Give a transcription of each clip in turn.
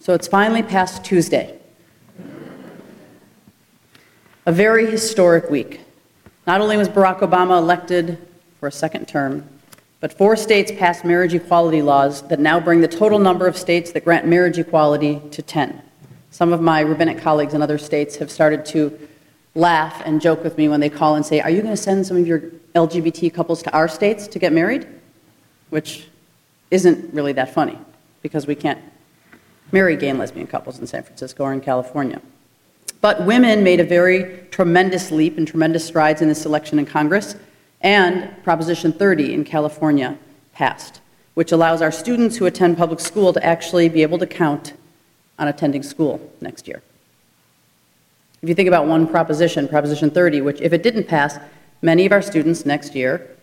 So it's finally past Tuesday. A very historic week. Not only was Barack Obama elected for a second term, but four states passed marriage equality laws that now bring the total number of states that grant marriage equality to 10. Some of my rabbinic colleagues in other states have started to laugh and joke with me when they call and say, Are you going to send some of your LGBT couples to our states to get married? Which isn't really that funny because we can't marry gay and lesbian couples in San Francisco or in California. But women made a very tremendous leap and tremendous strides in this election in Congress, and Proposition 30 in California passed, which allows our students who attend public school to actually be able to count on attending school next year. If you think about one proposition, Proposition 30, which if it didn't pass, many of our students next year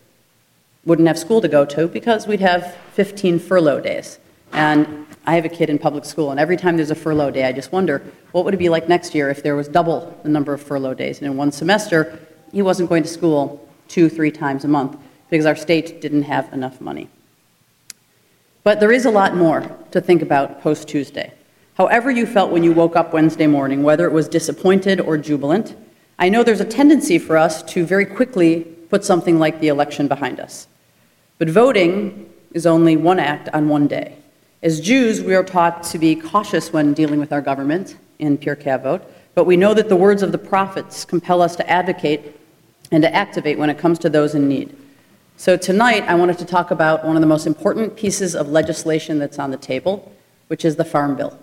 wouldn't have school to go to because we'd have 15 furlough days. And I have a kid in public school, and every time there's a furlough day, I just wonder what would it be like next year if there was double the number of furlough days? And in one semester, he wasn't going to school two, three times a month because our state didn't have enough money. But there is a lot more to think about post Tuesday. However, you felt when you woke up Wednesday morning, whether it was disappointed or jubilant, I know there's a tendency for us to very quickly put something like the election behind us. But voting is only one act on one day. As Jews, we are taught to be cautious when dealing with our government in Pirkei Avot, but we know that the words of the prophets compel us to advocate and to activate when it comes to those in need. So tonight, I wanted to talk about one of the most important pieces of legislation that's on the table, which is the Farm Bill.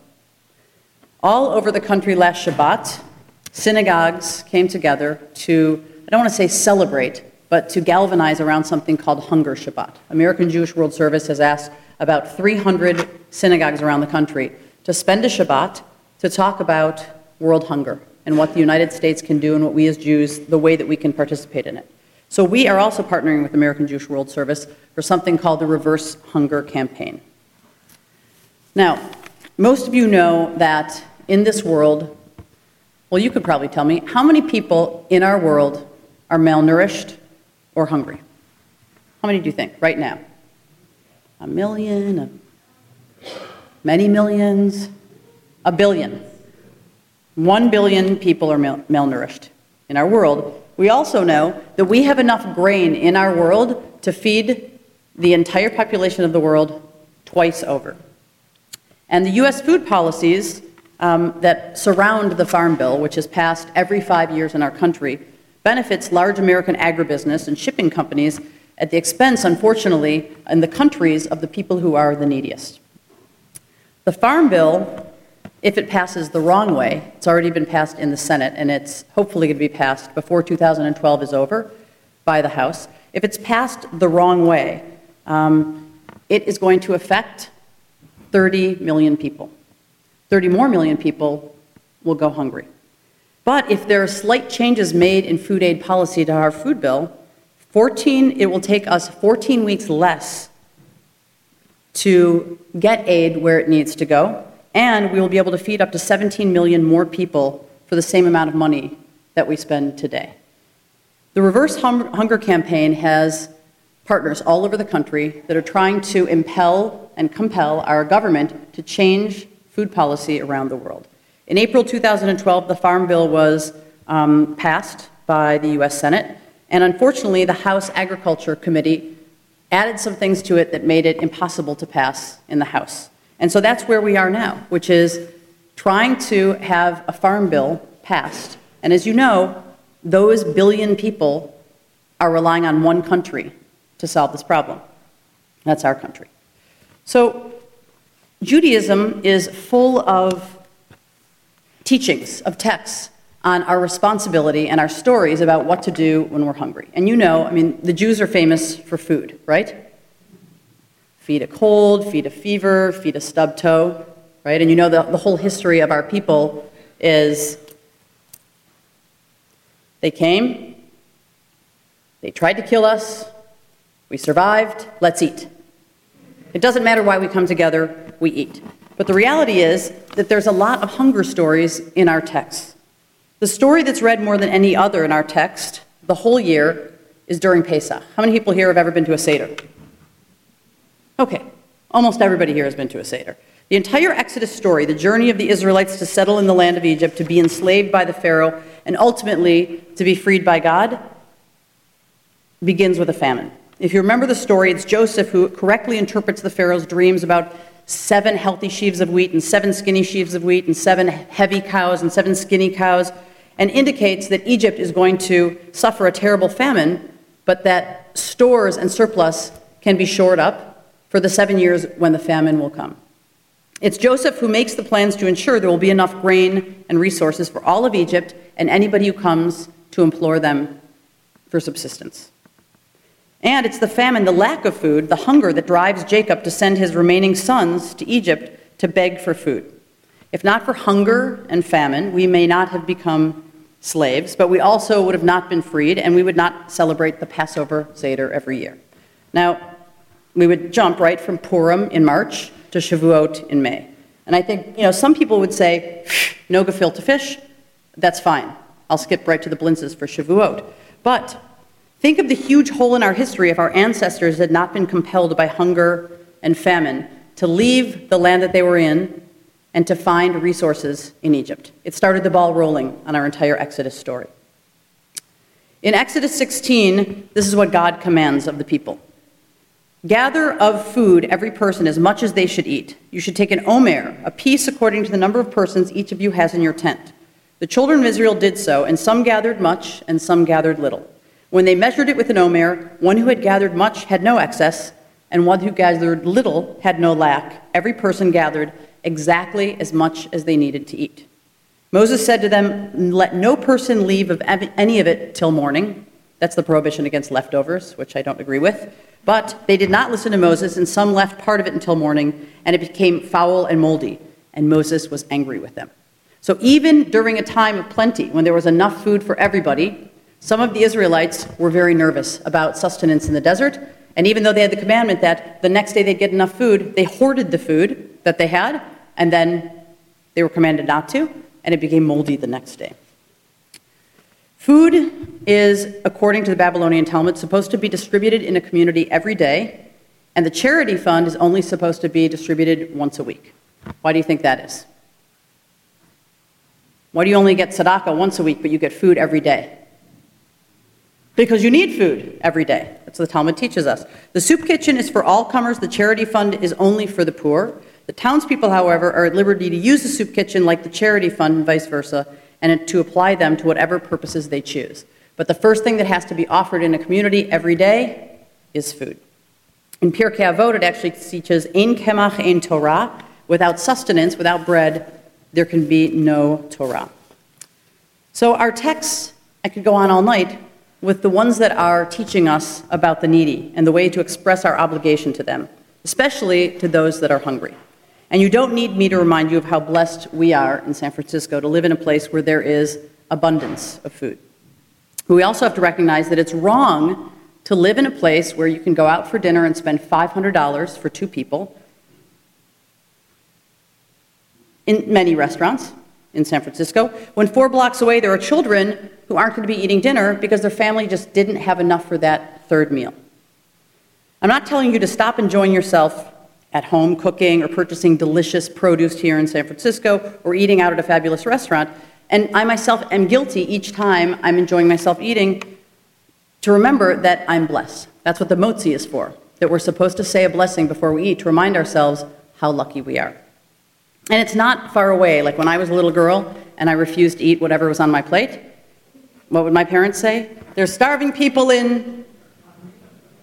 All over the country last Shabbat, synagogues came together to, I don't want to say celebrate, but to galvanize around something called Hunger Shabbat. American Jewish World Service has asked about 300 synagogues around the country to spend a Shabbat to talk about world hunger and what the United States can do and what we as Jews, the way that we can participate in it. So we are also partnering with American Jewish World Service for something called the Reverse Hunger Campaign. Now, most of you know that in this world, well, you could probably tell me, how many people in our world are malnourished or hungry? How many do you think right now? A million? A many millions? A billion. One billion people are mal- malnourished in our world. We also know that we have enough grain in our world to feed the entire population of the world twice over. And the U.S. food policies um, that surround the Farm Bill, which is passed every five years in our country, benefits large American agribusiness and shipping companies at the expense, unfortunately, in the countries of the people who are the neediest. The Farm Bill, if it passes the wrong way, it's already been passed in the Senate, and it's hopefully going to be passed before 2012 is over by the House. If it's passed the wrong way, um, it is going to affect 30 million people. 30 more million people will go hungry. But if there are slight changes made in food aid policy to our food bill, 14, it will take us 14 weeks less to get aid where it needs to go, and we will be able to feed up to 17 million more people for the same amount of money that we spend today. The Reverse Hunger Campaign has partners all over the country that are trying to impel and compel our government to change food policy around the world. In April 2012, the Farm Bill was um, passed by the US Senate, and unfortunately, the House Agriculture Committee added some things to it that made it impossible to pass in the House. And so that's where we are now, which is trying to have a farm bill passed. And as you know, those billion people are relying on one country to solve this problem. That's our country. So, Judaism is full of teachings, of texts on our responsibility and our stories about what to do when we're hungry. And you know, I mean, the Jews are famous for food, right? Feed a cold, feed a fever, feed a stub toe, right? And you know the, the whole history of our people is they came, they tried to kill us, we survived, let's eat. It doesn't matter why we come together, we eat. But the reality is that there's a lot of hunger stories in our text. The story that's read more than any other in our text the whole year is during Pesach. How many people here have ever been to a Seder? Okay, almost everybody here has been to a Seder. The entire Exodus story, the journey of the Israelites to settle in the land of Egypt, to be enslaved by the Pharaoh, and ultimately to be freed by God, begins with a famine. If you remember the story, it's Joseph who correctly interprets the Pharaoh's dreams about seven healthy sheaves of wheat and seven skinny sheaves of wheat and seven heavy cows and seven skinny cows, and indicates that Egypt is going to suffer a terrible famine, but that stores and surplus can be shored up for the seven years when the famine will come. It's Joseph who makes the plans to ensure there will be enough grain and resources for all of Egypt and anybody who comes to implore them for subsistence. And it's the famine, the lack of food, the hunger that drives Jacob to send his remaining sons to Egypt to beg for food. If not for hunger and famine, we may not have become slaves, but we also would have not been freed, and we would not celebrate the Passover Seder every year. Now, we would jump right from Purim in March to Shavuot in May. And I think, you know, some people would say, no gefilte fish, that's fine. I'll skip right to the blintzes for Shavuot. But Think of the huge hole in our history if our ancestors had not been compelled by hunger and famine to leave the land that they were in and to find resources in Egypt. It started the ball rolling on our entire Exodus story. In Exodus 16, this is what God commands of the people Gather of food every person as much as they should eat. You should take an omer, a piece according to the number of persons each of you has in your tent. The children of Israel did so, and some gathered much, and some gathered little. When they measured it with an omer, one who had gathered much had no excess, and one who gathered little had no lack. Every person gathered exactly as much as they needed to eat. Moses said to them, Let no person leave of any of it till morning. That's the prohibition against leftovers, which I don't agree with. But they did not listen to Moses, and some left part of it until morning, and it became foul and moldy, and Moses was angry with them. So even during a time of plenty, when there was enough food for everybody, some of the Israelites were very nervous about sustenance in the desert, and even though they had the commandment that the next day they'd get enough food, they hoarded the food that they had, and then they were commanded not to, and it became moldy the next day. Food is, according to the Babylonian Talmud, supposed to be distributed in a community every day, and the charity fund is only supposed to be distributed once a week. Why do you think that is? Why do you only get tzedakah once a week, but you get food every day? Because you need food every day. That's what the Talmud teaches us. The soup kitchen is for all comers, the charity fund is only for the poor. The townspeople, however, are at liberty to use the soup kitchen like the charity fund and vice versa, and to apply them to whatever purposes they choose. But the first thing that has to be offered in a community every day is food. In Pirkei Avot, it actually teaches "Ein kemach, ein Torah." Without sustenance, without bread, there can be no Torah. So our texts, I could go on all night, with the ones that are teaching us about the needy and the way to express our obligation to them, especially to those that are hungry. And you don't need me to remind you of how blessed we are in San Francisco to live in a place where there is abundance of food. We also have to recognize that it's wrong to live in a place where you can go out for dinner and spend $500 for two people in many restaurants in San Francisco, when four blocks away there are children who aren't going to be eating dinner because their family just didn't have enough for that third meal. I'm not telling you to stop enjoying yourself at home cooking or purchasing delicious produce here in San Francisco or eating out at a fabulous restaurant. And I myself am guilty each time I'm enjoying myself eating to remember that I'm blessed. That's what the motzi is for, that we're supposed to say a blessing before we eat to remind ourselves how lucky we are. And it's not far away. Like when I was a little girl and I refused to eat whatever was on my plate, what would my parents say? There's starving people in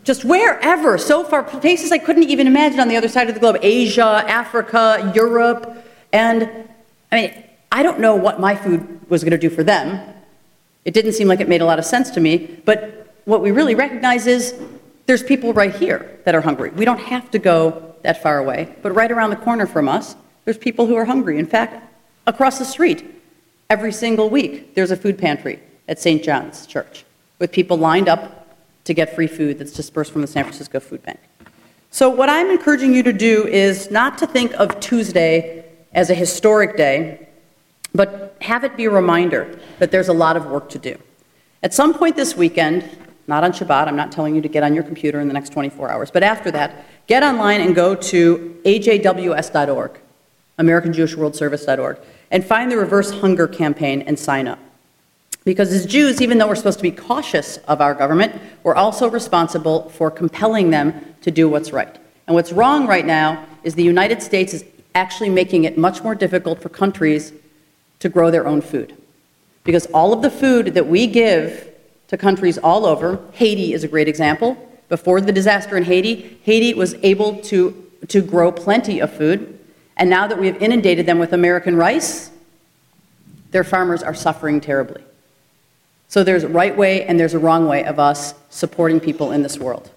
just wherever, so far, places I couldn't even imagine on the other side of the globe Asia, Africa, Europe. And I mean, I don't know what my food was going to do for them. It didn't seem like it made a lot of sense to me. But what we really recognize is there's people right here that are hungry. We don't have to go that far away, but right around the corner from us, there's people who are hungry. In fact, across the street, every single week, there's a food pantry at St. John's Church with people lined up to get free food that's dispersed from the San Francisco Food Bank. So, what I'm encouraging you to do is not to think of Tuesday as a historic day, but have it be a reminder that there's a lot of work to do. At some point this weekend, not on Shabbat, I'm not telling you to get on your computer in the next 24 hours, but after that, get online and go to ajws.org AmericanJewishWorldService.org, and find the Reverse Hunger Campaign and sign up. Because as Jews, even though we're supposed to be cautious of our government, we're also responsible for compelling them to do what's right. And what's wrong right now is the United States is actually making it much more difficult for countries to grow their own food. Because all of the food that we give to countries all over, Haiti is a great example. Before the disaster in Haiti, Haiti was able to, to grow plenty of food. And now that we have inundated them with American rice, their farmers are suffering terribly. So there's a right way and there's a wrong way of us supporting people in this world.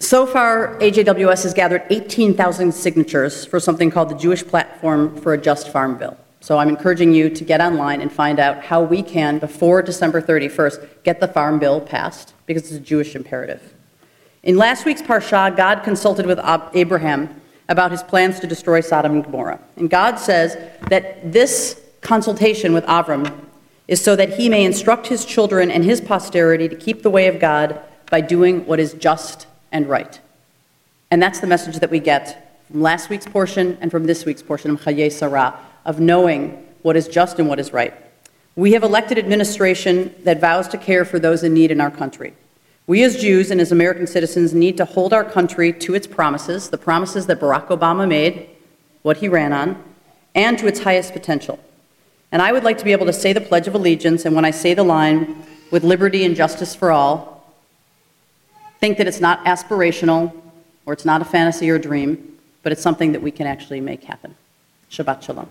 So far, AJWS has gathered 18,000 signatures for something called the Jewish Platform for a Just Farm Bill. So I'm encouraging you to get online and find out how we can, before December 31st, get the Farm Bill passed, because it's a Jewish imperative. In last week's Parsha, God consulted with Abraham about his plans to destroy Sodom and Gomorrah. And God says that this consultation with Avram is so that he may instruct his children and his posterity to keep the way of God by doing what is just and right. And that's the message that we get from last week's portion and from this week's portion of Chayei Sarah, of knowing what is just and what is right. We have elected administration that vows to care for those in need in our country. We as Jews and as American citizens need to hold our country to its promises, the promises that Barack Obama made, what he ran on, and to its highest potential. And I would like to be able to say the Pledge of Allegiance, and when I say the line, with liberty and justice for all, think that it's not aspirational or it's not a fantasy or a dream, but it's something that we can actually make happen. Shabbat Shalom.